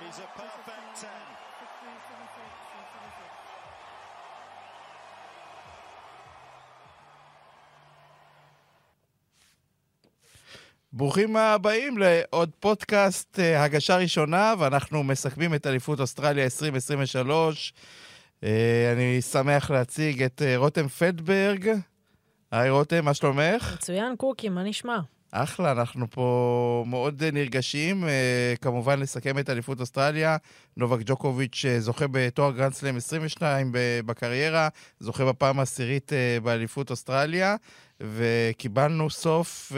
He's a perfect 10. ברוכים הבאים לעוד פודקאסט אה, הגשה ראשונה, ואנחנו מסכמים את אליפות אוסטרליה 2023. אה, אני שמח להציג את אה, רותם פלדברג. היי רותם, מה שלומך? מצוין, קוקי, מה נשמע? אחלה, אנחנו פה מאוד נרגשים. אה, כמובן, לסכם את אליפות אוסטרליה. נובק ג'וקוביץ' אה, זוכה בתואר גרנדסלאם 22 ב- בקריירה, זוכה בפעם העשירית אה, באליפות אוסטרליה, וקיבלנו סוף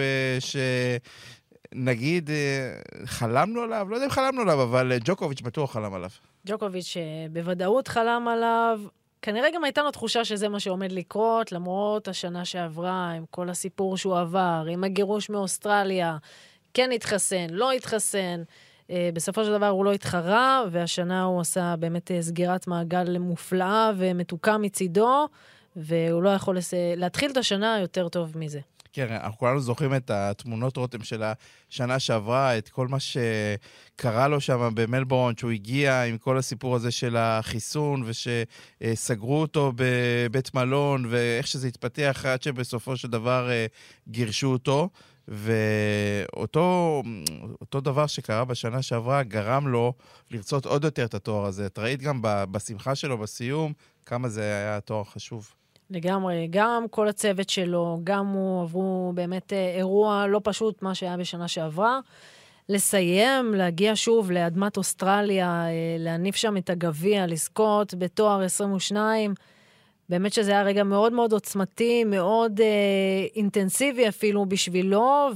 שנגיד, אה, חלמנו עליו? לא יודע אם חלמנו עליו, אבל ג'וקוביץ' בטוח חלם עליו. ג'וקוביץ' בוודאות חלם עליו. כנראה גם הייתה לו תחושה שזה מה שעומד לקרות, למרות השנה שעברה, עם כל הסיפור שהוא עבר, עם הגירוש מאוסטרליה, כן התחסן, לא התחסן. אה, בסופו של דבר הוא לא התחרה, והשנה הוא עשה באמת אה, סגירת מעגל מופלאה ומתוקה מצידו, והוא לא יכול לס... להתחיל את השנה יותר טוב מזה. כן, אנחנו כולנו זוכרים את התמונות רותם של השנה שעברה, את כל מה שקרה לו שם במלבורן, שהוא הגיע עם כל הסיפור הזה של החיסון, ושסגרו אותו בבית מלון, ואיך שזה התפתח עד שבסופו של דבר אה, גירשו אותו. ואותו אותו דבר שקרה בשנה שעברה גרם לו לרצות עוד יותר את התואר הזה. את ראית גם בשמחה שלו בסיום כמה זה היה תואר חשוב. לגמרי, גם כל הצוות שלו, גם הוא עברו באמת אה, אירוע לא פשוט, מה שהיה בשנה שעברה. לסיים, להגיע שוב לאדמת אוסטרליה, אה, להניף שם את הגביע, לזכות בתואר 22. באמת שזה היה רגע מאוד מאוד עוצמתי, מאוד אה, אינטנסיבי אפילו בשבילו,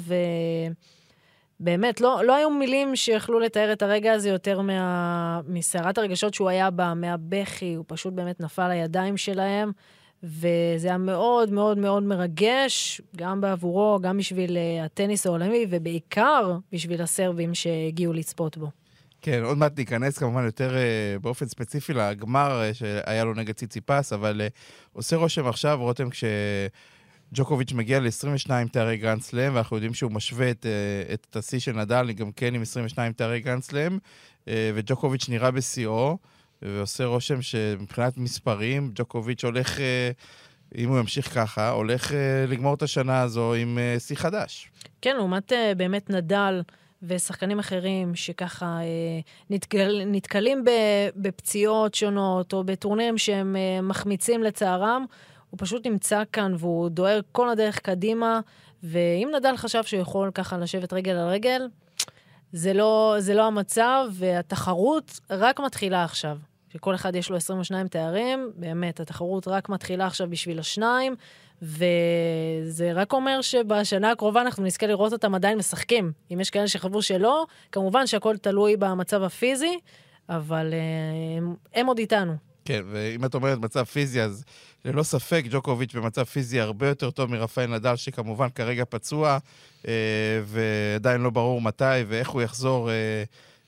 ובאמת, לא, לא היו מילים שיכלו לתאר את הרגע הזה יותר מה, מסערת הרגשות שהוא היה בה, מהבכי, הוא פשוט באמת נפל לידיים שלהם. וזה היה מאוד מאוד מאוד מרגש, גם בעבורו, גם בשביל uh, הטניס העולמי, ובעיקר בשביל הסרבים שהגיעו לצפות בו. כן, עוד מעט ניכנס כמובן יותר uh, באופן ספציפי לגמר uh, שהיה לו נגד ציציפס, אבל uh, עושה רושם עכשיו, רותם, כשג'וקוביץ' מגיע ל-22 תארי גרנד סלאם, ואנחנו יודעים שהוא משווה את, uh, את השיא של נדל, גם כן עם 22 תארי גרנד סלאם, uh, וג'וקוביץ' נראה בשיאו. ועושה רושם שמבחינת מספרים, ג'וקוביץ' הולך, אם הוא ימשיך ככה, הולך לגמור את השנה הזו עם שיא חדש. כן, לעומת באמת נדל ושחקנים אחרים שככה נתקל, נתקלים בפציעות שונות, או בטורנירים שהם מחמיצים לצערם, הוא פשוט נמצא כאן והוא דוהר כל הדרך קדימה, ואם נדל חשב שהוא יכול ככה לשבת רגל על רגל, זה לא, זה לא המצב, והתחרות רק מתחילה עכשיו. שכל אחד יש לו 22 תארים, באמת, התחרות רק מתחילה עכשיו בשביל השניים, וזה רק אומר שבשנה הקרובה אנחנו נזכה לראות אותם עדיין משחקים. אם יש כאלה שחשבו שלא, כמובן שהכל תלוי במצב הפיזי, אבל הם, הם עוד איתנו. כן, ואם את אומרת מצב פיזי, אז ללא ספק ג'וקוביץ' במצב פיזי הרבה יותר טוב מרפאל נדל, שכמובן כרגע פצוע, ועדיין לא ברור מתי ואיך הוא יחזור.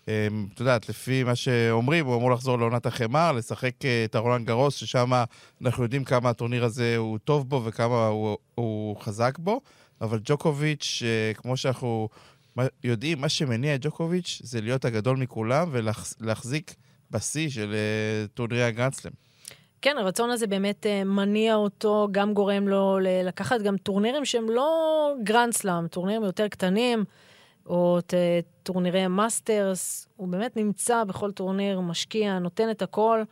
את יודעת, לפי מה שאומרים, הוא אמור לחזור לעונת החמר, לשחק את הרולנד גרוס, ששם אנחנו יודעים כמה הטורניר הזה הוא טוב בו וכמה הוא, הוא חזק בו, אבל ג'וקוביץ', כמו שאנחנו יודעים, מה שמניע את ג'וקוביץ' זה להיות הגדול מכולם ולהחזיק בשיא של טורנירי הגרנדסלם. כן, הרצון הזה באמת מניע אותו, גם גורם לו לקחת גם טורנירים שהם לא גרנדסלאם, טורנירים יותר קטנים. או את טורנירי מאסטרס, הוא באמת נמצא בכל טורניר, משקיע, נותן את הכל,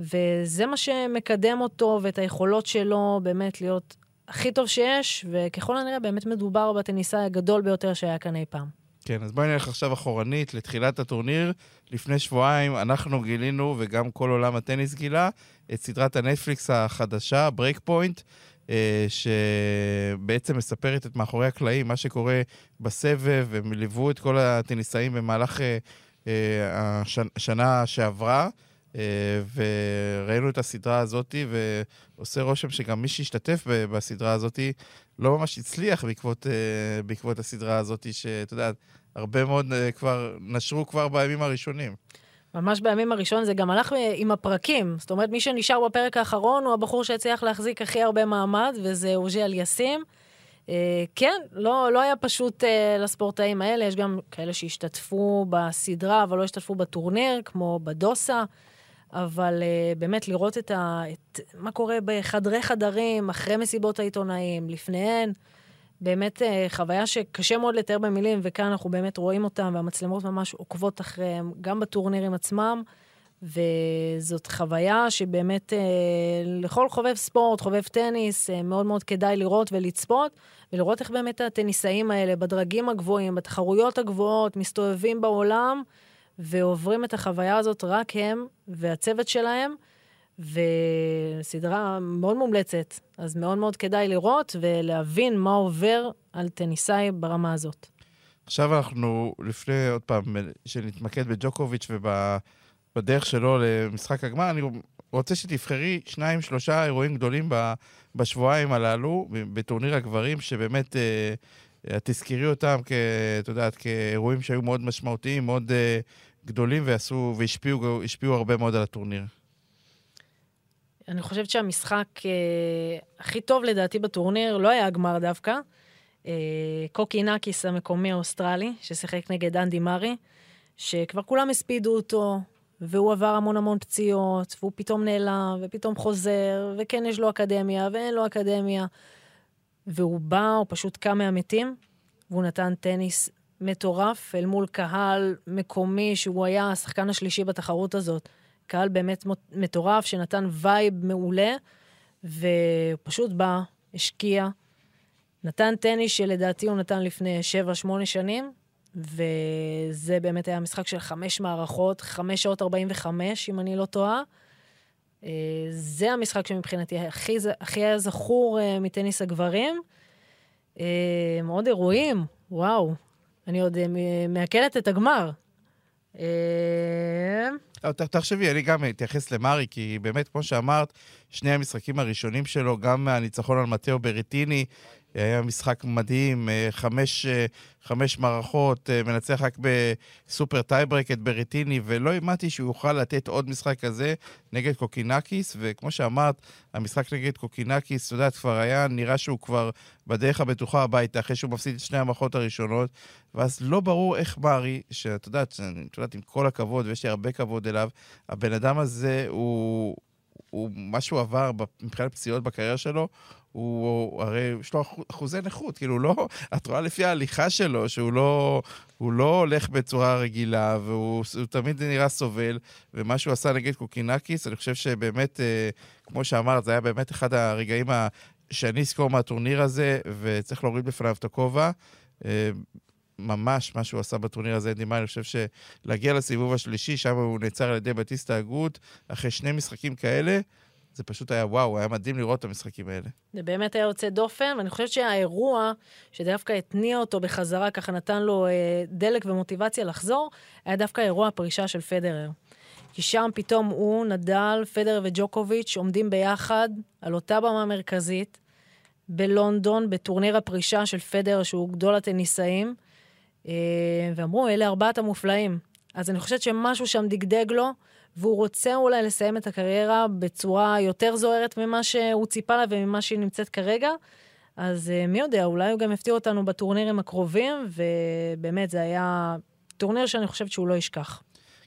וזה מה שמקדם אותו ואת היכולות שלו באמת להיות הכי טוב שיש, וככל הנראה באמת מדובר בטניסאי הגדול ביותר שהיה כאן אי פעם. כן, אז בואי נלך עכשיו אחורנית לתחילת הטורניר. לפני שבועיים אנחנו גילינו, וגם כל עולם הטניס גילה, את סדרת הנטפליקס החדשה, Break Point. שבעצם מספרת את מאחורי הקלעים, מה שקורה בסבב, הם ליוו את כל הטניסאים במהלך השנה שעברה, וראינו את הסדרה הזאת, ועושה רושם שגם מי שהשתתף בסדרה הזאת לא ממש הצליח בעקבות, בעקבות הסדרה הזאת, שאתה יודע, הרבה מאוד כבר נשרו כבר בימים הראשונים. ממש בימים הראשון זה גם הלך עם הפרקים. זאת אומרת, מי שנשאר בפרק האחרון הוא הבחור שהצליח להחזיק הכי הרבה מעמד, וזה אוג'י אליאסים. כן, לא, לא היה פשוט uh, לספורטאים האלה, יש גם כאלה שהשתתפו בסדרה, אבל לא השתתפו בטורניר, כמו בדוסה. אבל uh, באמת לראות את, ה, את מה קורה בחדרי חדרים, אחרי מסיבות העיתונאים, לפניהן, באמת uh, חוויה שקשה מאוד לתאר במילים, וכאן אנחנו באמת רואים אותם, והמצלמות ממש עוקבות אחריהם, גם בטורנירים עצמם. וזאת חוויה שבאמת אה, לכל חובב ספורט, חובב טניס, אה, מאוד מאוד כדאי לראות ולצפות, ולראות איך באמת הטניסאים האלה בדרגים הגבוהים, בתחרויות הגבוהות, מסתובבים בעולם ועוברים את החוויה הזאת רק הם והצוות שלהם, וסדרה מאוד מומלצת. אז מאוד מאוד כדאי לראות ולהבין מה עובר על טניסאי ברמה הזאת. עכשיו אנחנו, לפני עוד פעם, שנתמקד בג'וקוביץ' וב... בדרך שלו למשחק הגמר. אני רוצה שתבחרי שניים, שלושה אירועים גדולים בשבועיים הללו, בטורניר הגברים, שבאמת אה, תזכרי אותם, כ, את יודעת, כאירועים שהיו מאוד משמעותיים, מאוד אה, גדולים, ועשו, והשפיעו הרבה מאוד על הטורניר. אני חושבת שהמשחק אה, הכי טוב לדעתי בטורניר לא היה הגמר דווקא. אה, קוקינאקיס המקומי האוסטרלי, ששיחק נגד אנדי מארי, שכבר כולם הספידו אותו, והוא עבר המון המון פציעות, והוא פתאום נעלם, ופתאום חוזר, וכן יש לו אקדמיה, ואין לו אקדמיה. והוא בא, הוא פשוט קם מהמתים, והוא נתן טניס מטורף אל מול קהל מקומי, שהוא היה השחקן השלישי בתחרות הזאת. קהל באמת מטורף, שנתן vibe מעולה, ופשוט בא, השקיע, נתן טניס שלדעתי הוא נתן לפני 7-8 שנים, וזה באמת היה משחק של חמש מערכות, חמש שעות ארבעים וחמש, אם אני לא טועה. אה, זה המשחק שמבחינתי הכי, הכי היה זכור אה, מטניס הגברים. אה, מאוד אירועים, וואו. אני עוד מעכלת את הגמר. תחשבי, אני גם אתייחס למארי, כי באמת, כמו שאמרת, שני המשחקים הראשונים שלו, גם מהניצחון על מתאו ברטיני, היה משחק מדהים, אה, חמש, אה, חמש מערכות, אה, מנצח רק בסופר טייברק את ברטיני, ולא האמנתי שהוא יוכל לתת עוד משחק כזה נגד קוקינקיס, וכמו שאמרת, המשחק נגד קוקינקיס, אתה יודע, כבר היה נראה שהוא כבר בדרך הבטוחה הביתה, אחרי שהוא מפסיד את שני המערכות הראשונות, ואז לא ברור איך מארי, שאת יודעת, את יודעת, עם כל הכבוד, ויש לי הרבה כבוד אליו, הבן אדם הזה הוא... הוא, מה שהוא עבר מבחינת פציעות בקריירה שלו, הוא הרי יש לו אחוזי נכות, כאילו לא, את רואה לפי ההליכה שלו שהוא לא, הוא לא הולך בצורה רגילה והוא תמיד נראה סובל, ומה שהוא עשה נגד קוקינקיס, אני חושב שבאמת, אה, כמו שאמרת, זה היה באמת אחד הרגעים ה... שאני אזכור מהטורניר הזה, וצריך להוריד בפניו את הכובע. אה, ממש מה שהוא עשה בטורניר הזה, אנדי מארי, אני חושב שלהגיע לסיבוב השלישי, שם הוא נעצר על ידי באוטיסטה אגוט, אחרי שני משחקים כאלה, זה פשוט היה וואו, היה מדהים לראות את המשחקים האלה. זה באמת היה יוצא דופן, ואני חושבת שהאירוע שדווקא התניע אותו בחזרה, ככה נתן לו אה, דלק ומוטיבציה לחזור, היה דווקא אירוע הפרישה של פדרר. כי שם פתאום הוא, נדל, פדרר וג'וקוביץ' עומדים ביחד על אותה במה מרכזית בלונדון, בטורניר הפרישה של פדרר, שהוא גדול הטניסאים, ואמרו, אלה ארבעת המופלאים. אז אני חושבת שמשהו שם דגדג לו, והוא רוצה אולי לסיים את הקריירה בצורה יותר זוהרת ממה שהוא ציפה לה וממה שהיא נמצאת כרגע. אז אה, מי יודע, אולי הוא גם יפתיע אותנו בטורנירים הקרובים, ובאמת, זה היה טורניר שאני חושבת שהוא לא ישכח.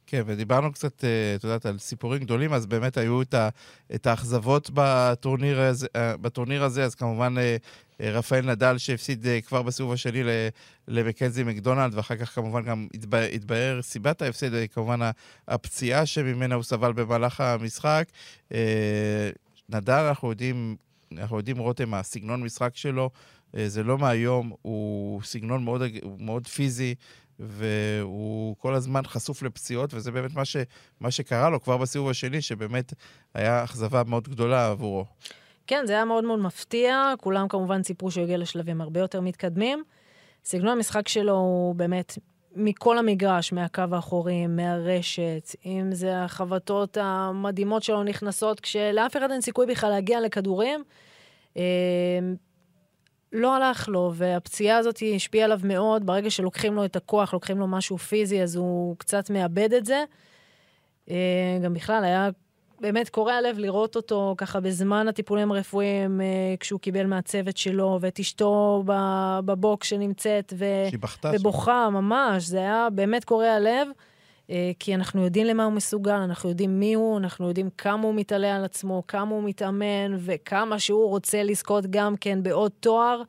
כן, ודיברנו קצת, אה, את יודעת, על סיפורים גדולים, אז באמת היו את, ה, את האכזבות בטורניר הזה, אה, בטורניר הזה, אז כמובן רפאל נדל שהפסיד כבר בסיבוב השני למקנזי מקדונלד, ואחר כך כמובן גם התבהר סיבת ההפסד, כמובן הפציעה שממנה הוא סבל במהלך המשחק. נדל, אנחנו יודעים, אנחנו יודעים, רותם, הסגנון משחק שלו, זה לא מהיום, הוא סגנון מאוד, מאוד פיזי. והוא כל הזמן חשוף לפציעות, וזה באמת מה, ש, מה שקרה לו כבר בסיבוב השני, שבאמת היה אכזבה מאוד גדולה עבורו. כן, זה היה מאוד מאוד מפתיע, כולם כמובן סיפרו שהוא הגיע לשלבים הרבה יותר מתקדמים. סגנון המשחק שלו הוא באמת מכל המגרש, מהקו האחורי, מהרשת, אם זה החבטות המדהימות שלו נכנסות, כשלאף אחד אין סיכוי בכלל להגיע לכדורים. לא הלך לו, והפציעה הזאת השפיעה עליו מאוד. ברגע שלוקחים לו את הכוח, לוקחים לו משהו פיזי, אז הוא קצת מאבד את זה. אה, גם בכלל, היה באמת קורע לב לראות אותו ככה בזמן הטיפולים הרפואיים, אה, כשהוא קיבל מהצוות שלו, ואת אשתו בבוקס שנמצאת, ו... ובוכה, ממש, זה היה באמת קורע לב, כי אנחנו יודעים למה הוא מסוגל, אנחנו יודעים מי הוא, אנחנו יודעים כמה הוא מתעלה על עצמו, כמה הוא מתאמן, וכמה שהוא רוצה לזכות גם כן בעוד תואר.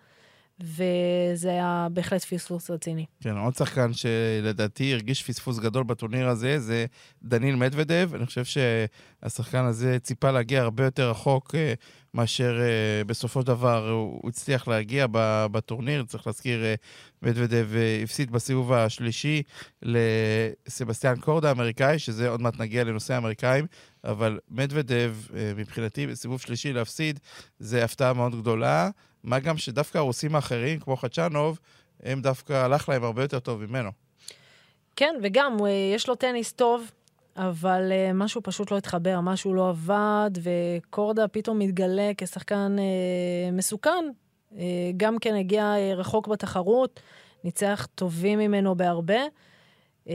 וזה היה בהחלט פספוס רציני. כן, עוד שחקן שלדעתי הרגיש פספוס גדול בטורניר הזה, זה דניל מדוודב. אני חושב שהשחקן הזה ציפה להגיע הרבה יותר רחוק אה, מאשר אה, בסופו של דבר הוא הצליח להגיע בטורניר. צריך להזכיר, אה, מדוודב הפסיד בסיבוב השלישי לסבסטיאן קורדה האמריקאי, שזה עוד מעט נגיע לנושא האמריקאים, אבל מדוודב, מבחינתי, בסיבוב שלישי להפסיד, זה הפתעה מאוד גדולה. מה גם שדווקא הרוסים האחרים, כמו חדשנוב, הם דווקא הלך להם הרבה יותר טוב ממנו. כן, וגם, אה, יש לו טניס טוב, אבל uh, משהו פשוט לא התחבר, משהו לא עבד, וקורדה פתאום מתגלה כשחקן uh, מסוכן. Uh, גם כן הגיע uh, רחוק בתחרות, ניצח טובים ממנו בהרבה. Uh,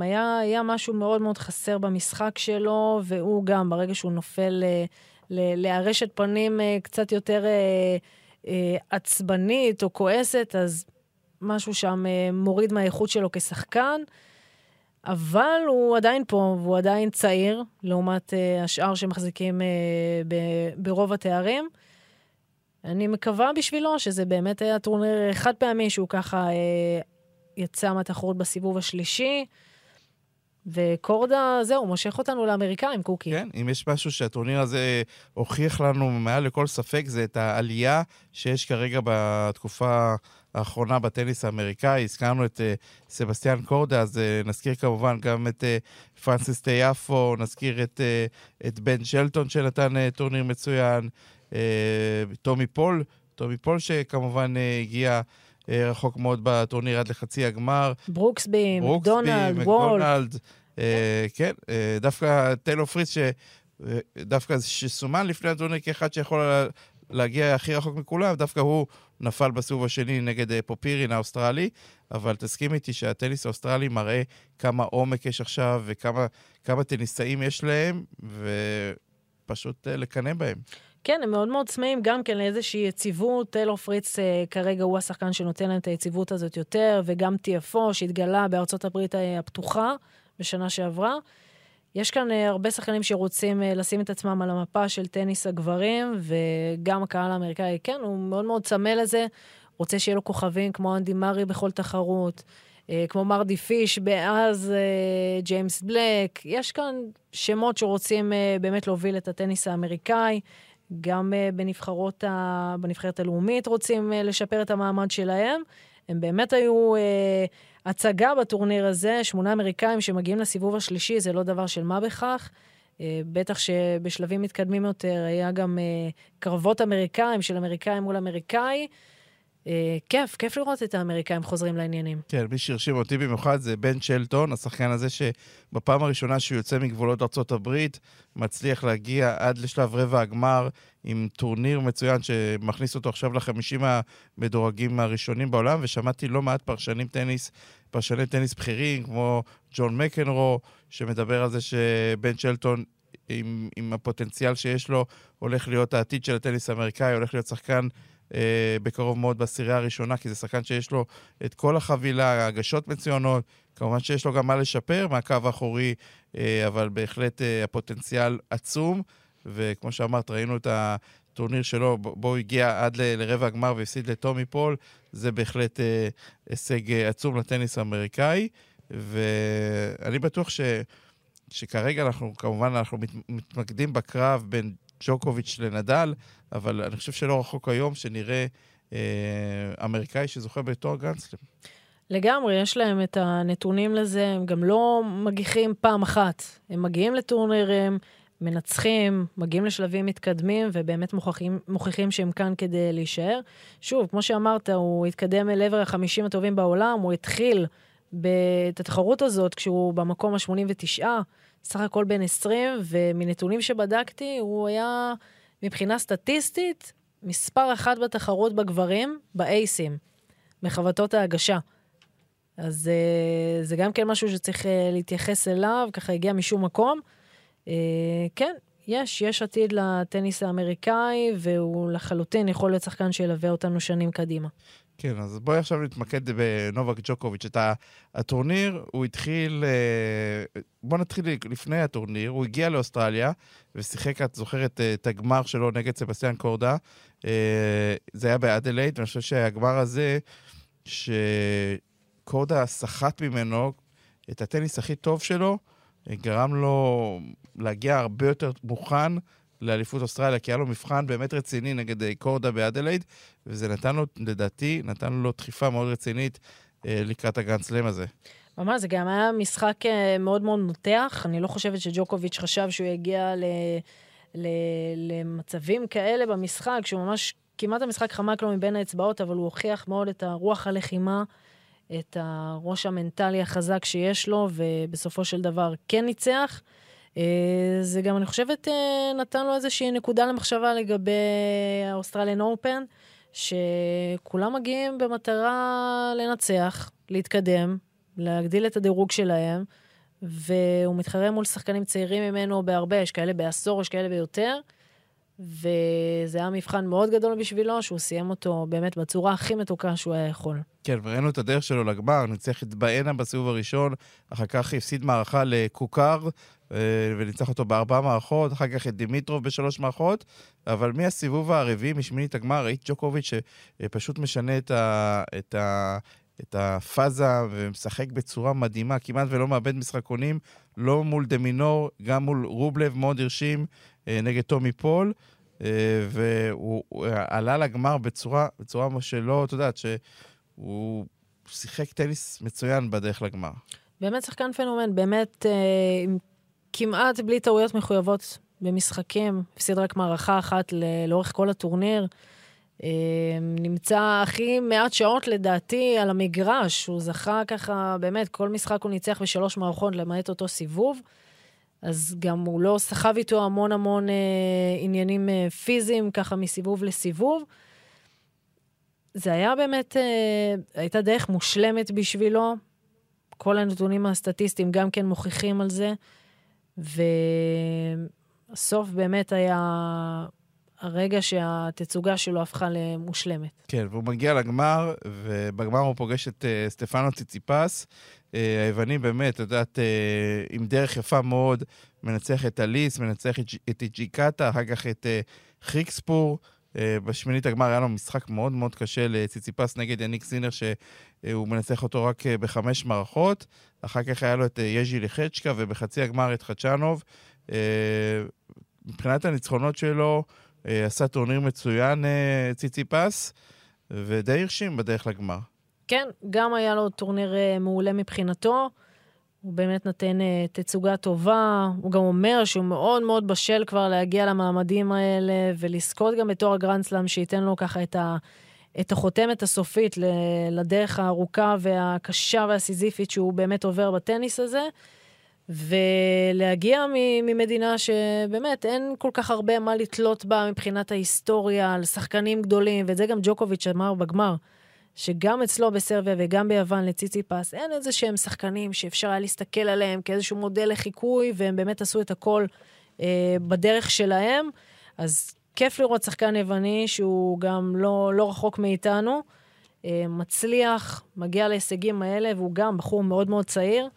היה, היה משהו מאוד מאוד חסר במשחק שלו, והוא גם, ברגע שהוא נופל uh, לארשת פנים uh, קצת יותר... Uh, אה, עצבנית או כועסת, אז משהו שם אה, מוריד מהאיכות שלו כשחקן. אבל הוא עדיין פה, והוא עדיין צעיר, לעומת uh, השאר שמחזיקים uh, ב- ברוב התארים. אני מקווה בשבילו שזה באמת היה טורניר חד פעמי, שהוא ככה uh, יצא מהתחרות בסיבוב השלישי. וקורדה, זהו, מושך אותנו לאמריקאים, קוקי. כן, אם יש משהו שהטורניר הזה הוכיח לנו מעל לכל ספק, זה את העלייה שיש כרגע בתקופה האחרונה בטניס האמריקאי. הזכרנו את אה, סבסטיאן קורדה, אז אה, נזכיר כמובן גם את אה, פרנסיס טיאפו, נזכיר את, אה, את בן שלטון שנתן אה, טורניר מצוין, אה, טומי פול, טומי פול שכמובן אה, הגיע... רחוק מאוד בטורניר עד לחצי הגמר. ברוקסבי, מקדונלד, וולף. אה, כן, אה, דווקא טיילור פריץ, שדווקא אה, שסומן לפני הטורניר כאחד שיכול להגיע הכי רחוק מכולם, דווקא הוא נפל בסיבוב השני נגד פופירין האוסטרלי, אבל תסכים איתי שהטניס האוסטרלי מראה כמה עומק יש עכשיו וכמה טניסאים יש להם, ופשוט לקנא בהם. כן, הם מאוד מאוד צמאים גם כן לאיזושהי יציבות. טיילור פריץ אה, כרגע הוא השחקן שנותן להם את היציבות הזאת יותר, וגם TFO שהתגלה בארצות הברית הפתוחה בשנה שעברה. יש כאן אה, הרבה שחקנים שרוצים אה, לשים את עצמם על המפה של טניס הגברים, וגם הקהל האמריקאי, כן, הוא מאוד מאוד צמא לזה. רוצה שיהיה לו כוכבים כמו אנדי מארי בכל תחרות, אה, כמו מרדי פיש, באז ג'יימס בלק. יש כאן שמות שרוצים באמת להוביל את הטניס האמריקאי. גם בנבחרות ה... בנבחרת הלאומית רוצים לשפר את המעמד שלהם. הם באמת היו הצגה בטורניר הזה, שמונה אמריקאים שמגיעים לסיבוב השלישי, זה לא דבר של מה בכך. אה, בטח שבשלבים מתקדמים יותר היה גם אה, קרבות אמריקאים של אמריקאים מול אמריקאי. אה, כיף, כיף לראות את האמריקאים חוזרים לעניינים. כן, מי שהרשים אותי במיוחד זה בן צ'לטון, השחקן הזה שבפעם הראשונה שהוא יוצא מגבולות ארה"ב, מצליח להגיע עד לשלב רבע הגמר עם טורניר מצוין שמכניס אותו עכשיו לחמישים המדורגים הראשונים בעולם, ושמעתי לא מעט פרשנים טניס, פרשני טניס בכירים, כמו ג'ון מקנרו, שמדבר על זה שבן צ'לטון עם, עם הפוטנציאל שיש לו, הולך להיות העתיד של הטניס האמריקאי, הולך להיות שחקן אה, בקרוב מאוד בעשירייה הראשונה, כי זה שחקן שיש לו את כל החבילה, הגשות מצוינות, כמובן שיש לו גם מה לשפר מהקו האחורי, אה, אבל בהחלט אה, הפוטנציאל עצום, וכמו שאמרת, ראינו את הטורניר שלו, בו הוא הגיע עד ל- לרבע הגמר והפסיד לטומי פול, זה בהחלט אה, הישג אה, עצום לטניס האמריקאי, ואני בטוח ש... שכרגע אנחנו, כמובן, אנחנו מת, מתמקדים בקרב בין ג'וקוביץ' לנדל, אבל אני חושב שלא רחוק היום שנראה אה, אמריקאי שזוכה בתואר גרנדסלם. לגמרי, יש להם את הנתונים לזה, הם גם לא מגיחים פעם אחת. הם מגיעים לטורנירים, מנצחים, מגיעים לשלבים מתקדמים, ובאמת מוכיחים, מוכיחים שהם כאן כדי להישאר. שוב, כמו שאמרת, הוא התקדם אל עבר החמישים הטובים בעולם, הוא התחיל את התחרות הזאת כשהוא במקום ה-89, סך הכל בן 20, ומנתונים שבדקתי, הוא היה מבחינה סטטיסטית מספר אחת בתחרות בגברים, באייסים, מחבטות ההגשה. אז uh, זה גם כן משהו שצריך uh, להתייחס אליו, ככה הגיע משום מקום. Uh, כן, יש, יש עתיד לטניס האמריקאי, והוא לחלוטין יכול להיות שחקן שילווה אותנו שנים קדימה. כן, אז בואי עכשיו נתמקד בנובק ג'וקוביץ'. את הטורניר, הוא התחיל... אה, בוא נתחיל לפני הטורניר. הוא הגיע לאוסטרליה ושיחק, את זוכרת, את הגמר שלו נגד סבסטיאן קורדה. אה, זה היה באדלייד, ואני חושב שהגמר הזה, שקורדה סחט ממנו את הטניס הכי טוב שלו, גרם לו להגיע הרבה יותר מוכן לאליפות אוסטרליה, כי היה לו מבחן באמת רציני נגד אה, קורדה באדלייד, וזה נתן לו, לדעתי, נתן לו דחיפה מאוד רצינית אה, לקראת הגרנד סלאם הזה. ממש, זה גם היה משחק אה, מאוד מאוד מותח. אני לא חושבת שג'וקוביץ' חשב שהוא יגיע ל... ל... למצבים כאלה במשחק, שהוא ממש, כמעט המשחק חמק לו מבין האצבעות, אבל הוא הוכיח מאוד את הרוח הלחימה, את הראש המנטלי החזק שיש לו, ובסופו של דבר כן ניצח. אה, זה גם, אני חושבת, אה, נתן לו איזושהי נקודה למחשבה לגבי האוסטרליאן אופן, שכולם מגיעים במטרה לנצח, להתקדם, להגדיל את הדירוג שלהם, והוא מתחרה מול שחקנים צעירים ממנו בהרבה, יש כאלה בעשור, יש כאלה ביותר. וזה היה מבחן מאוד גדול בשבילו, שהוא סיים אותו באמת בצורה הכי מתוקה שהוא היה יכול. כן, וראינו את הדרך שלו לגמר, ניצח את באאנה בסיבוב הראשון, אחר כך הפסיד מערכה לקואקו, אה, וניצח אותו בארבע מערכות, אחר כך את דימיטרוב בשלוש מערכות, אבל מהסיבוב הרביעי, משמינית הגמר, ראית ג'וקוביץ' שפשוט משנה את ה... את ה... את הפאזה ומשחק בצורה מדהימה, כמעט ולא מאבד משחקונים, לא מול דמינור, גם מול רובלב מאוד הרשים אה, נגד טומי פול, אה, והוא עלה לגמר בצורה, בצורה שלא, את יודעת, שהוא שיחק טניס מצוין בדרך לגמר. באמת שחקן פנומן, באמת אה, כמעט בלי טעויות מחויבות במשחקים, הפסיד רק מערכה אחת לאורך כל הטורניר. נמצא הכי מעט שעות לדעתי על המגרש, הוא זכה ככה, באמת, כל משחק הוא ניצח בשלוש מערכות למעט אותו סיבוב. אז גם הוא לא סחב איתו המון המון אה, עניינים אה, פיזיים, ככה מסיבוב לסיבוב. זה היה באמת, אה, הייתה דרך מושלמת בשבילו. כל הנתונים הסטטיסטיים גם כן מוכיחים על זה. והסוף באמת היה הרגע שהתצוגה שלו הפכה למושלמת. כן, והוא מגיע לגמר, ובגמר הוא פוגש את uh, סטפנו ציציפס. Uh, היווני באמת, את יודעת, uh, עם דרך יפה מאוד, מנצח את אליס, מנצח את, את ג'יקטה, אחר כך את uh, חיקספור. אה, בשמינית הגמר היה לו משחק מאוד מאוד קשה לציציפס נגד יניק סינר, שהוא מנצח אותו רק אה, בחמש מערכות. אחר כך היה לו את אה, יז'י לחצ'קה, ובחצי הגמר את חצ'אנוב. אה, מבחינת הניצחונות שלו, עשה טורניר מצוין, אה, ציציפס, ודי הרשים בדרך לגמר. כן, גם היה לו טורניר אה, מעולה מבחינתו. הוא באמת נותן תצוגה טובה, הוא גם אומר שהוא מאוד מאוד בשל כבר להגיע למעמדים האלה ולזכות גם בתואר הגרנדסלאם שייתן לו ככה את, ה, את החותמת הסופית לדרך הארוכה והקשה והסיזיפית שהוא באמת עובר בטניס הזה. ולהגיע ממדינה שבאמת אין כל כך הרבה מה לתלות בה מבחינת ההיסטוריה על שחקנים גדולים, ואת זה גם ג'וקוביץ' אמר בגמר, שגם אצלו בסרביה וגם ביוון לציצי פס, אין איזה שהם שחקנים שאפשר היה להסתכל עליהם כאיזשהו מודל לחיקוי, והם באמת עשו את הכל אה, בדרך שלהם. אז כיף לראות שחקן יווני שהוא גם לא, לא רחוק מאיתנו, אה, מצליח, מגיע להישגים האלה, והוא גם בחור מאוד מאוד צעיר.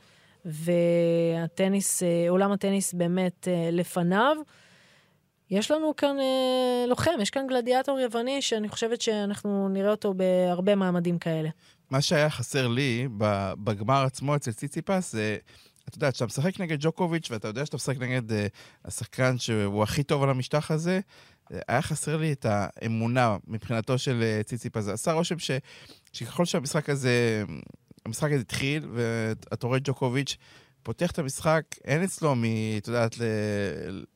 והטניס, אה, עולם הטניס באמת אה, לפניו. יש לנו כאן אה, לוחם, יש כאן גלדיאטור יווני שאני חושבת שאנחנו נראה אותו בהרבה מעמדים כאלה. מה שהיה חסר לי בגמר עצמו אצל ציציפס זה... אתה יודע, כשאתה משחק נגד ג'וקוביץ' ואתה יודע שאתה משחק נגד uh, השחקן שהוא הכי טוב על המשטח הזה, היה חסר לי את האמונה מבחינתו של uh. זה עשה רושם ש, שככל שהמשחק הזה המשחק הזה התחיל, ואתה רואה ג'וקוביץ' פותח את המשחק, אין אצלו מ... את יודעת,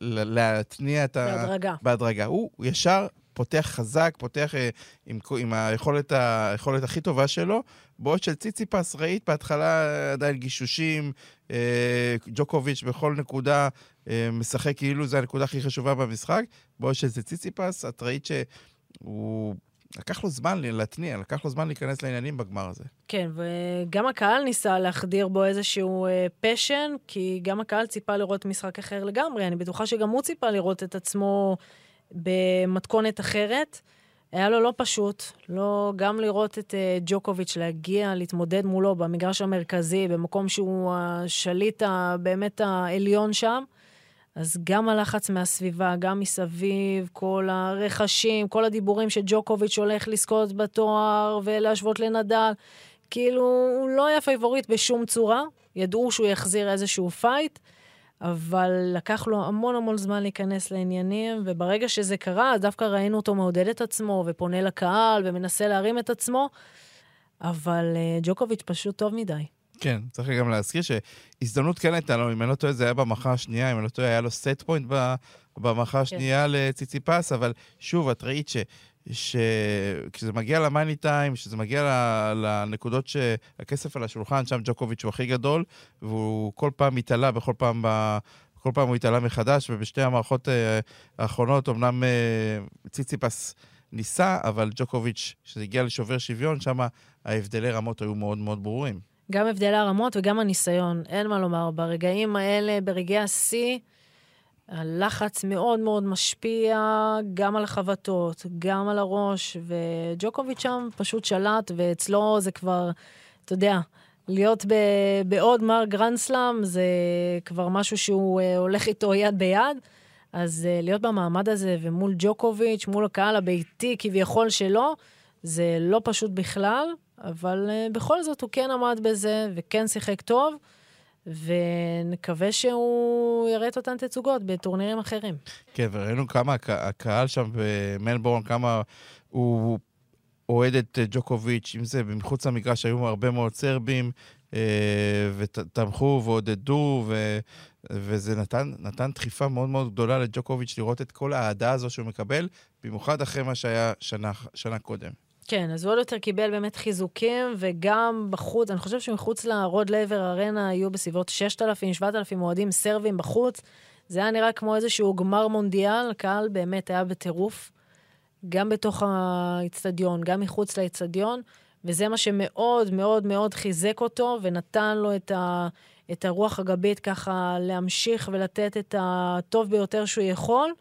להתניע את ה... בהדרגה. בהדרגה. הוא ישר פותח חזק, פותח אה, עם, עם היכולת, היכולת הכי טובה שלו, בעוד של ציציפס ראית בהתחלה עדיין גישושים, אה, ג'וקוביץ' בכל נקודה אה, משחק כאילו זו הנקודה הכי חשובה במשחק, בעוד של ציציפס, את ראית שהוא לקח לו זמן להתניע, לקח לו זמן להיכנס לעניינים בגמר הזה. כן, וגם הקהל ניסה להחדיר בו איזשהו פשן, uh, כי גם הקהל ציפה לראות משחק אחר לגמרי. אני בטוחה שגם הוא ציפה לראות את עצמו במתכונת אחרת. היה לו לא פשוט, לא גם לראות את uh, ג'וקוביץ' להגיע, להתמודד מולו במגרש המרכזי, במקום שהוא השליט באמת העליון שם. אז גם הלחץ מהסביבה, גם מסביב, כל הרחשים, כל הדיבורים שג'וקוביץ' הולך לזכות בתואר ולהשוות לנדאל, כאילו, הוא לא היה פייבוריט בשום צורה. ידעו שהוא יחזיר איזשהו פייט, אבל לקח לו המון המון זמן להיכנס לעניינים, וברגע שזה קרה, אז דווקא ראינו אותו מעודד את עצמו, ופונה לקהל, ומנסה להרים את עצמו, אבל uh, ג'וקוביץ' פשוט טוב מדי. כן, צריך גם להזכיר שהזדמנות כן הייתה לו, אם אני לא טועה, זה היה במחה השנייה, אם אני לא טועה, היה לו סט פוינט במחה. השנייה כן. לציציפס, אבל שוב, את ראית ש... שכשזה מגיע למאני טיים, כשזה מגיע לנקודות שהכסף על השולחן, שם ג'וקוביץ' הוא הכי גדול, והוא כל פעם התעלה, בכל פעם, ב... כל פעם הוא התעלה מחדש, ובשתי המערכות אה, האחרונות אמנם אה, ציציפס ניסה, אבל ג'וקוביץ', כשזה הגיע לשובר שוויון, שם ההבדלי רמות היו מאוד מאוד ברורים. גם הבדלי הרמות וגם הניסיון, אין מה לומר. ברגעים האלה, ברגעי השיא, הלחץ מאוד מאוד משפיע גם על החבטות, גם על הראש, וג'וקוביץ' שם פשוט שלט, ואצלו זה כבר, אתה יודע, להיות ב- בעוד מר גרנדסלאם זה כבר משהו שהוא uh, הולך איתו יד ביד. אז uh, להיות במעמד הזה ומול ג'וקוביץ', מול הקהל הביתי כביכול שלו, זה לא פשוט בכלל, אבל uh, בכל זאת הוא כן עמד בזה וכן שיחק טוב. ונקווה שהוא יראה את אותן תצוגות בטורנירים אחרים. כן, וראינו כמה הקהל שם במלבורן, כמה הוא אוהד את ג'וקוביץ', אם זה מחוץ למגרש, היו הרבה מאוד סרבים, אה, ותמכו ועודדו, ו... וזה נתן, נתן דחיפה מאוד מאוד גדולה לג'וקוביץ' לראות את כל האהדה הזו שהוא מקבל, במיוחד אחרי מה שהיה שנה, שנה קודם. כן, אז הוא עוד יותר קיבל באמת חיזוקים, וגם בחוץ, אני חושב שמחוץ לרוד לייבר ארנה היו בסביבות 6,000-7,000 אוהדים סרבים בחוץ. זה היה נראה כמו איזשהו גמר מונדיאל, הקהל באמת היה בטירוף, גם בתוך האיצטדיון, גם מחוץ לאיצטדיון, וזה מה שמאוד מאוד מאוד חיזק אותו, ונתן לו את, ה, את הרוח הגבית ככה להמשיך ולתת את הטוב ביותר שהוא יכול.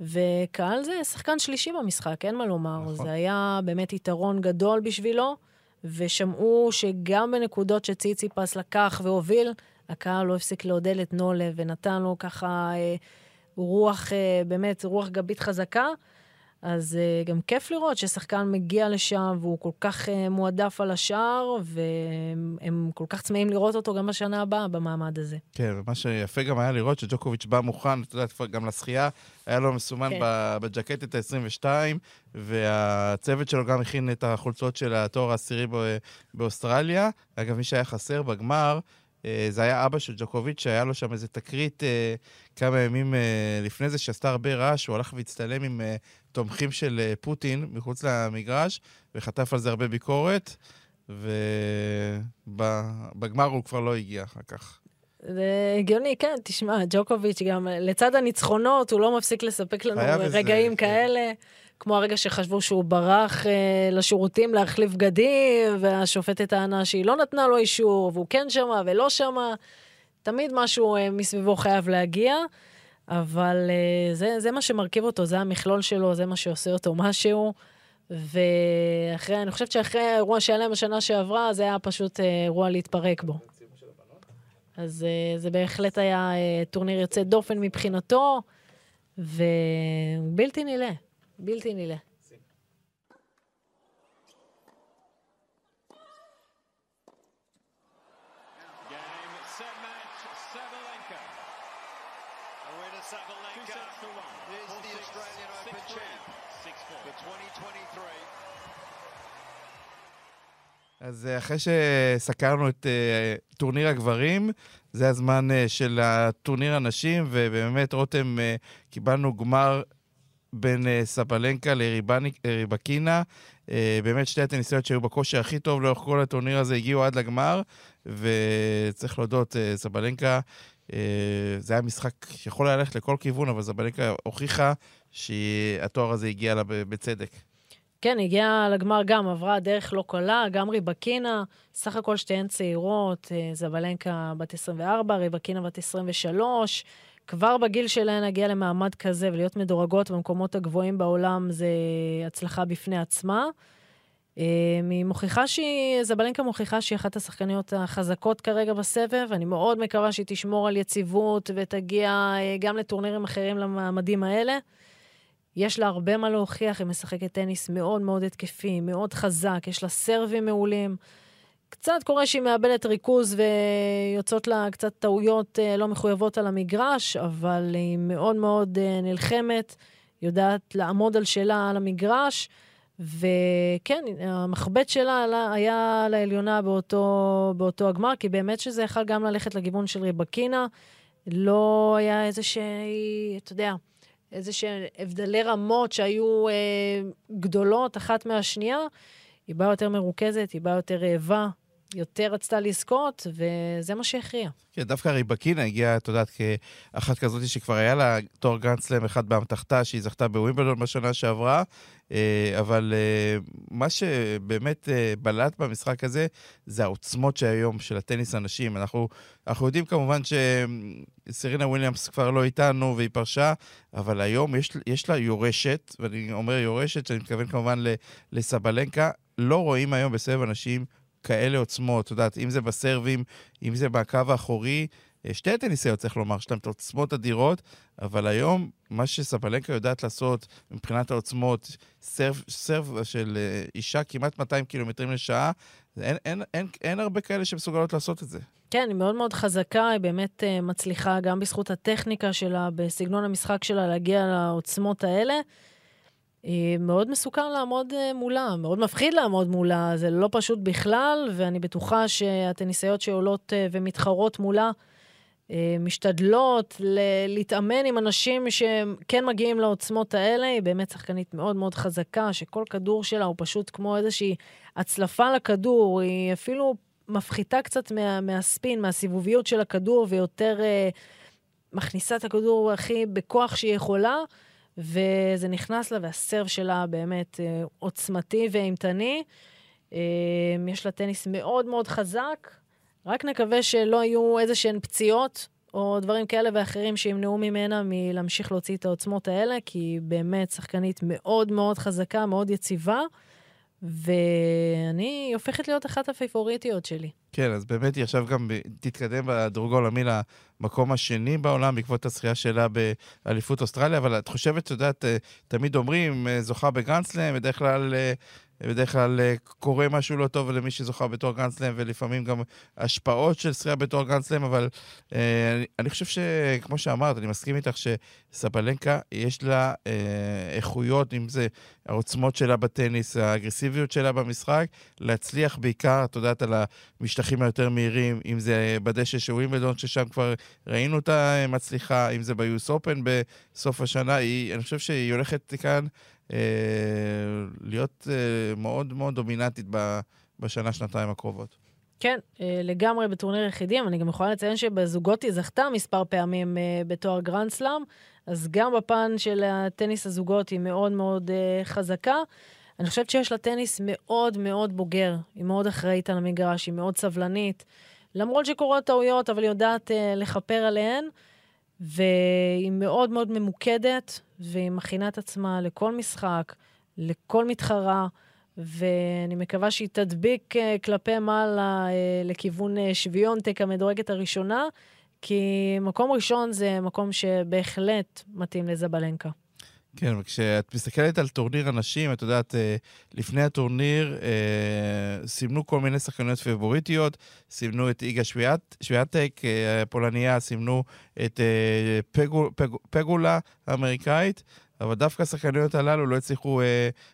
וקהל זה שחקן שלישי במשחק, אין מה לומר. נכון. זה היה באמת יתרון גדול בשבילו, ושמעו שגם בנקודות שציציפס לקח והוביל, הקהל לא הפסיק לעודד את נולה ונתן לו ככה אה, רוח, אה, באמת רוח גבית חזקה. אז uh, גם כיף לראות ששחקן מגיע לשם והוא כל כך uh, מועדף על השאר, והם כל כך צמאים לראות אותו גם בשנה הבאה במעמד הזה. כן, ומה שיפה גם היה לראות שג'וקוביץ' בא מוכן, אתה יודע, גם לשחייה, היה לו מסומן כן. בג'קטת ה-22, והצוות שלו גם הכין את החולצות של התואר העשירי באוסטרליה. אגב, מי שהיה חסר בגמר, זה היה אבא של ג'וקוביץ', שהיה לו שם איזה תקרית אה, כמה ימים אה, לפני זה, שעשתה הרבה רעש, הוא הלך והצטלם עם תומכים של פוטין מחוץ למגרש, וחטף על זה הרבה ביקורת, ובגמר הוא כבר לא הגיע אחר כך. זה הגיוני, כן, תשמע, ג'וקוביץ' גם לצד הניצחונות, הוא לא מפסיק לספק לנו רגעים וזה, כן. כאלה. כמו הרגע שחשבו שהוא ברח אה, לשירותים להחליף בגדים, והשופטת טענה שהיא לא נתנה לו אישור, והוא כן שמע ולא שמע. תמיד משהו אה, מסביבו חייב להגיע, אבל אה, זה, זה מה שמרכיב אותו, זה המכלול שלו, זה מה שעושה אותו משהו. ואחרי, אני חושבת שאחרי האירוע שהיה להם בשנה שעברה, זה היה פשוט אה, אירוע להתפרק בו. אז אה, זה בהחלט היה אה, טורניר יוצא דופן מבחינתו, ובלתי נראה. בלתי נראה. אז אה, אחרי שסקרנו את uh, טורניר הגברים, זה הזמן uh, של הטורניר הנשים, ובאמת, רותם, uh, קיבלנו גמר בין uh, סבלנקה לריבקינה. Uh, באמת שתי הטניסיות שהיו בכושר הכי טוב לאורך כל הטורניר הזה הגיעו עד לגמר, וצריך להודות, uh, סבלנקה, uh, זה היה משחק שיכול ללכת לכל כיוון, אבל סבלנקה הוכיחה שהתואר הזה הגיע לה בצדק. כן, הגיעה לגמר גם, עברה דרך לא קלה, גם ריבקינה, סך הכל שתיהן צעירות, אה, זבלנקה בת 24, ריבקינה בת 23. כבר בגיל שלהן להגיע למעמד כזה ולהיות מדורגות במקומות הגבוהים בעולם זה הצלחה בפני עצמה. אה, היא מוכיחה שהיא, זבלנקה מוכיחה שהיא אחת השחקניות החזקות כרגע בסבב. אני מאוד מקווה שהיא תשמור על יציבות ותגיע אה, גם לטורנירים אחרים למעמדים האלה. יש לה הרבה מה להוכיח, היא משחקת טניס מאוד מאוד התקפי, מאוד חזק, יש לה סרבים מעולים. קצת קורה שהיא מאבדת ריכוז ויוצאות לה קצת טעויות אה, לא מחויבות על המגרש, אבל היא מאוד מאוד נלחמת, יודעת לעמוד על שלה על המגרש. וכן, המחבט שלה היה לעליונה באותו, באותו הגמר, כי באמת שזה יכול גם ללכת לכיוון של ריבקינה. לא היה איזה שהיא, אתה יודע, איזה שהם הבדלי רמות שהיו אה, גדולות אחת מהשנייה. היא באה יותר מרוכזת, היא באה יותר רעבה, יותר רצתה לזכות, וזה מה שהכריע. כן, דווקא ריבקינה הגיעה, את יודעת, כאחת כזאת שכבר היה לה תואר גרנדסלאם אחד באמתחתה, שהיא זכתה בווימבלדון בשנה שעברה, אה, אבל אה, מה שבאמת אה, בלט במשחק הזה, זה העוצמות שהיום של הטניס הנשים. אנחנו, אנחנו יודעים כמובן שסרינה וויליאמס כבר לא איתנו והיא פרשה, אבל היום יש, יש לה יורשת, ואני אומר יורשת, שאני מתכוון כמובן לסבלנקה, לא רואים היום בסבב אנשים כאלה עוצמות, את יודעת, אם זה בסרבים, אם זה בקו האחורי, אה, שתי הטניסאיות, צריך לומר, יש להם עוצמות אדירות, אבל היום, מה שסבלנקה יודעת לעשות מבחינת העוצמות, סרב, סרב של אה, אישה כמעט 200 קילומטרים לשעה, אין, אין, אין, אין הרבה כאלה שמסוגלות לעשות את זה. כן, היא מאוד מאוד חזקה, היא באמת uh, מצליחה גם בזכות הטכניקה שלה, בסגנון המשחק שלה, להגיע לעוצמות האלה. מאוד מסוכן לעמוד אה, מולה, מאוד מפחיד לעמוד מולה, זה לא פשוט בכלל, ואני בטוחה שהטניסאיות שעולות אה, ומתחרות מולה אה, משתדלות להתאמן עם אנשים שכן מגיעים לעוצמות האלה. היא באמת שחקנית מאוד מאוד חזקה, שכל כדור שלה הוא פשוט כמו איזושהי הצלפה לכדור, היא אפילו מפחיתה קצת מה, מהספין, מהסיבוביות של הכדור, ויותר מכניסה את הכדור הכי בכוח שהיא יכולה. וזה נכנס לה, והסרב שלה באמת אה, עוצמתי ואימתני. אה, יש לה טניס מאוד מאוד חזק, רק נקווה שלא יהיו איזה שהן פציעות או דברים כאלה ואחרים שימנעו ממנה מלהמשיך להוציא את העוצמות האלה, כי היא באמת שחקנית מאוד מאוד חזקה, מאוד יציבה. ואני הופכת להיות אחת הפייבוריטיות שלי. כן, אז באמת היא עכשיו גם תתקדם בדירוג העולמי למקום השני בעולם בעקבות הזכייה שלה באליפות אוסטרליה, אבל את חושבת, את יודעת, אה, תמיד אומרים, אה, זוכה בגרנדסלאם, בדרך כלל אה, בדרך כלל אה, קורה משהו לא טוב למי שזוכה בתואר גרנדסלאם, ולפעמים גם השפעות של שחייה בתואר גרנדסלאם, אבל אה, אני, אני חושב שכמו שאמרת, אני מסכים איתך שסבלנקה, יש לה אה, איכויות, אם זה העוצמות שלה בטניס, האגרסיביות שלה במשחק, להצליח בעיקר, את יודעת, על המשטחים היותר מהירים, אם זה בדשא של ווימבלדון, ששם כבר ראינו אותה מצליחה, אם זה ביוס אופן בסוף השנה, היא, אני חושב שהיא הולכת כאן להיות אה, מאוד מאוד דומיננטית בשנה-שנתיים הקרובות. כן, אה, לגמרי בטורניר יחידים. אני גם יכולה לציין שבזוגות היא זכתה מספר פעמים בתואר גרנד סלאם, אז גם בפן של הטניס הזוגות היא מאוד מאוד חזקה. אני חושבת שיש לה טניס מאוד מאוד בוגר, היא מאוד אחראית על המגרש, היא מאוד סבלנית. למרות שקורות טעויות, אבל היא יודעת לכפר עליהן. והיא מאוד מאוד ממוקדת, והיא מכינה את עצמה לכל משחק, לכל מתחרה, ואני מקווה שהיא תדביק אה, כלפי מעלה אה, לכיוון אה, שוויונטק המדורגת הראשונה, כי מקום ראשון זה מקום שבהחלט מתאים לזבלנקה. כן, וכשאת מסתכלת על טורניר הנשים, את יודעת, אה, לפני הטורניר אה, סימנו כל מיני שחקניות פיבוריטיות, סימנו את איגה שוויאטק, אה, הפולניה, סימנו את פגול, פג, פגולה האמריקאית, אבל דווקא השחקניות הללו לא הצליחו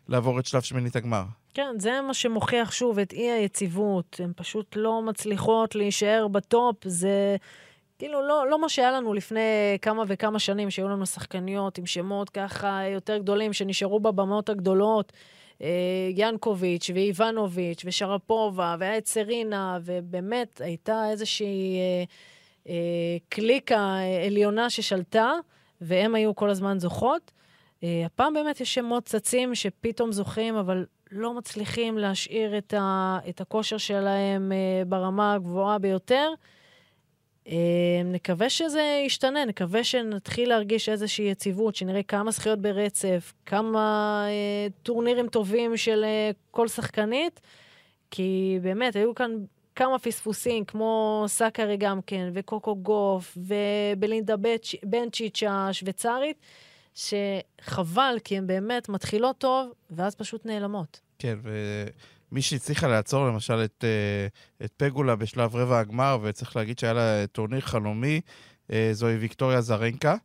לעבור את שלב שמינית הגמר. כן, זה מה שמוכיח שוב את אי היציבות. הן פשוט לא מצליחות להישאר בטופ, זה... כאילו, לא, לא מה שהיה לנו לפני כמה וכמה שנים, שהיו לנו שחקניות עם שמות ככה יותר גדולים, שנשארו בבמות הגדולות, אה, ינקוביץ' ואיבנוביץ' ושרפובה, והיה את סרינה, ובאמת הייתה איזושהי אה, אה, קליקה עליונה ששלטה, והן היו כל הזמן זוכות. הפעם באמת יש שמות צצים שפתאום זוכים, אבל לא מצליחים להשאיר את, ה, את הכושר שלהם ברמה הגבוהה ביותר. נקווה שזה ישתנה, נקווה שנתחיל להרגיש איזושהי יציבות, שנראה כמה זכיות ברצף, כמה אה, טורנירים טובים של אה, כל שחקנית, כי באמת, היו כאן כמה פספוסים, כמו סאקרי גם כן, וקוקו גוף, ובלינדה בנצ'יץ' השוויצרית, שחבל, כי הן באמת מתחילות טוב, ואז פשוט נעלמות. כן, ומי שהצליחה לעצור למשל את, אה, את פגולה בשלב רבע הגמר, וצריך להגיד שהיה לה טורניר חלומי, אה, זוהי ויקטוריה אזרנקה.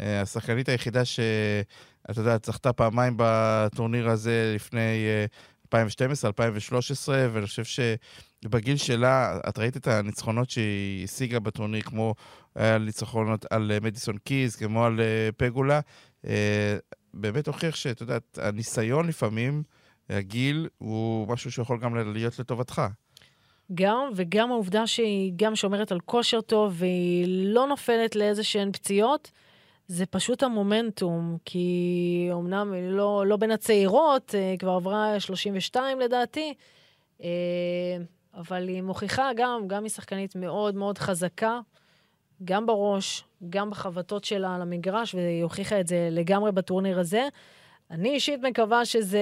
אה, השחקנית היחידה שאתה יודע, זכתה פעמיים בטורניר הזה לפני 2012, 2013, ואני חושב שבגיל שלה, את ראית את הניצחונות שהיא השיגה בטורניר, כמו ניצחונות על מדיסון קיז, כמו על פגולה. באמת הוכיח שאת יודעת, הניסיון לפעמים, הגיל, הוא משהו שיכול גם להיות לטובתך. גם, וגם העובדה שהיא גם שומרת על כושר טוב והיא לא נופלת לאיזה שהן פציעות, זה פשוט המומנטום, כי אמנם היא לא, לא בין הצעירות, היא אה, כבר עברה 32 לדעתי, אה, אבל היא מוכיחה גם, גם היא שחקנית מאוד מאוד חזקה, גם בראש, גם בחבטות שלה על המגרש, והיא הוכיחה את זה לגמרי בטורניר הזה. אני אישית מקווה שזה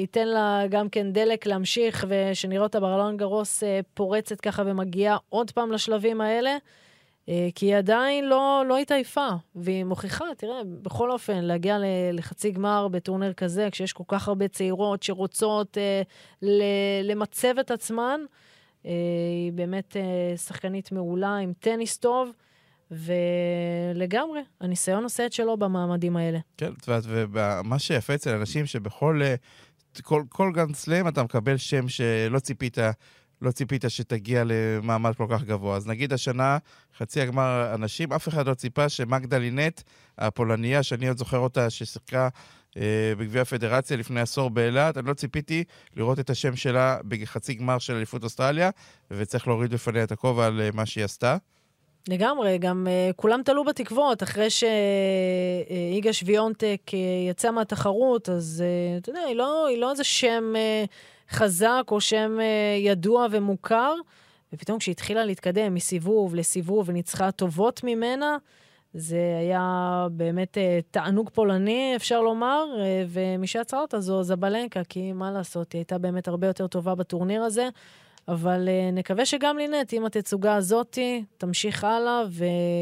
ייתן לה גם כן דלק להמשיך, ושנראה אותה ברלון גרוס אה, פורצת ככה ומגיעה עוד פעם לשלבים האלה, אה, כי היא עדיין לא, לא התעייפה, והיא מוכיחה, תראה, בכל אופן, להגיע לחצי גמר בטורניר כזה, כשיש כל כך הרבה צעירות שרוצות אה, למצב את עצמן, היא באמת שחקנית מעולה עם טניס טוב. ולגמרי, הניסיון עושה את שלו במעמדים האלה. כן, ומה שיפה אצל אנשים שבכל כל, כל גן סלאם אתה מקבל שם שלא ציפית, לא ציפית שתגיע למעמד כל כך גבוה. אז נגיד השנה, חצי הגמר אנשים, אף אחד לא ציפה שמגדה לינט, הפולניה, שאני עוד זוכר אותה, ששיחקה אה, בגביע הפדרציה לפני עשור באילת, אני לא ציפיתי לראות את השם שלה בחצי גמר של אליפות אוסטרליה, וצריך להוריד בפניה את הכובע על אה, מה שהיא עשתה. לגמרי, גם uh, כולם תלו בתקוות, אחרי שיגה שוויונטק uh, יצא מהתחרות, אז uh, אתה יודע, היא לא, היא לא איזה שם uh, חזק או שם uh, ידוע ומוכר, ופתאום כשהיא התחילה להתקדם מסיבוב לסיבוב וניצחה טובות ממנה, זה היה באמת uh, תענוג פולני, אפשר לומר, uh, ומי שעצרה אותה זו זבלנקה, כי מה לעשות, היא הייתה באמת הרבה יותר טובה בטורניר הזה. אבל uh, נקווה שגם לינט, עם התצוגה הזאתי, תמשיך הלאה,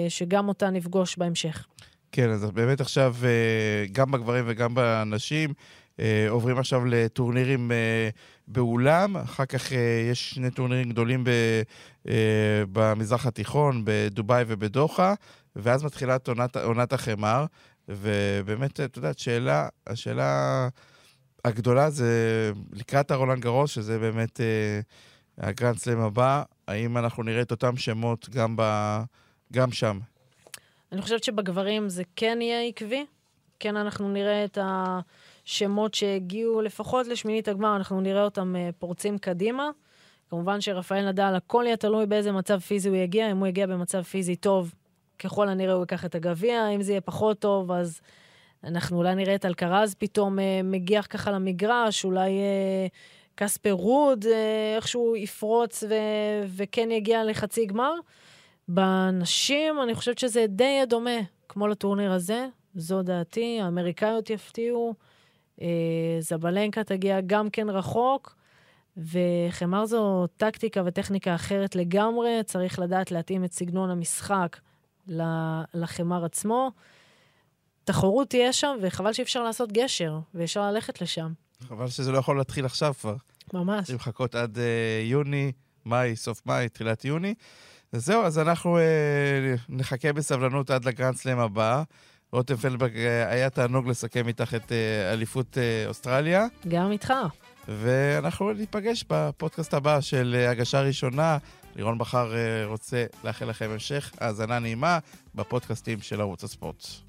ושגם אותה נפגוש בהמשך. כן, אז באמת עכשיו, uh, גם בגברים וגם בנשים, uh, עוברים עכשיו לטורנירים uh, באולם, אחר כך uh, יש שני טורנירים גדולים ב, uh, במזרח התיכון, בדובאי ובדוחה, ואז מתחילה עונת, עונת החמר, ובאמת, את יודעת, שאלה, השאלה הגדולה זה לקראת הרולנד גרוס, שזה באמת... הגרנד סלאם הבא, האם אנחנו נראה את אותם שמות גם, ב... גם שם? אני חושבת שבגברים זה כן יהיה עקבי. כן, אנחנו נראה את השמות שהגיעו לפחות לשמינית הגמר, אנחנו נראה אותם אה, פורצים קדימה. כמובן שרפאל נדל, הכל יהיה תלוי באיזה מצב פיזי הוא יגיע. אם הוא יגיע במצב פיזי טוב, ככל הנראה הוא ייקח את הגביע. אם זה יהיה פחות טוב, אז אנחנו אולי נראה את אלקרז פתאום אה, מגיח ככה למגרש, אולי... אה, קספר רוד אה, איכשהו יפרוץ ו- וכן יגיע לחצי גמר. בנשים, אני חושבת שזה די דומה, כמו לטורניר הזה, זו דעתי. האמריקאיות יפתיעו, אה, זבלנקה תגיע גם כן רחוק, וחמר זו טקטיקה וטכניקה אחרת לגמרי, צריך לדעת להתאים את סגנון המשחק לחמר עצמו. תחרות תהיה שם, וחבל שאי אפשר לעשות גשר, ואפשר ללכת לשם. חבל שזה לא יכול להתחיל עכשיו כבר. ממש. צריכים לחכות עד uh, יוני, מאי, סוף מאי, תחילת יוני. אז זהו, אז אנחנו uh, נחכה בסבלנות עד לגרנד סלאם הבא. רותם פלדברג, uh, היה תענוג לסכם איתך את uh, אליפות uh, אוסטרליה. גם איתך. ואנחנו ניפגש בפודקאסט הבא של uh, הגשה ראשונה. לירון בכר uh, רוצה לאחל לכם המשך האזנה נעימה בפודקאסטים של ערוץ הספורט.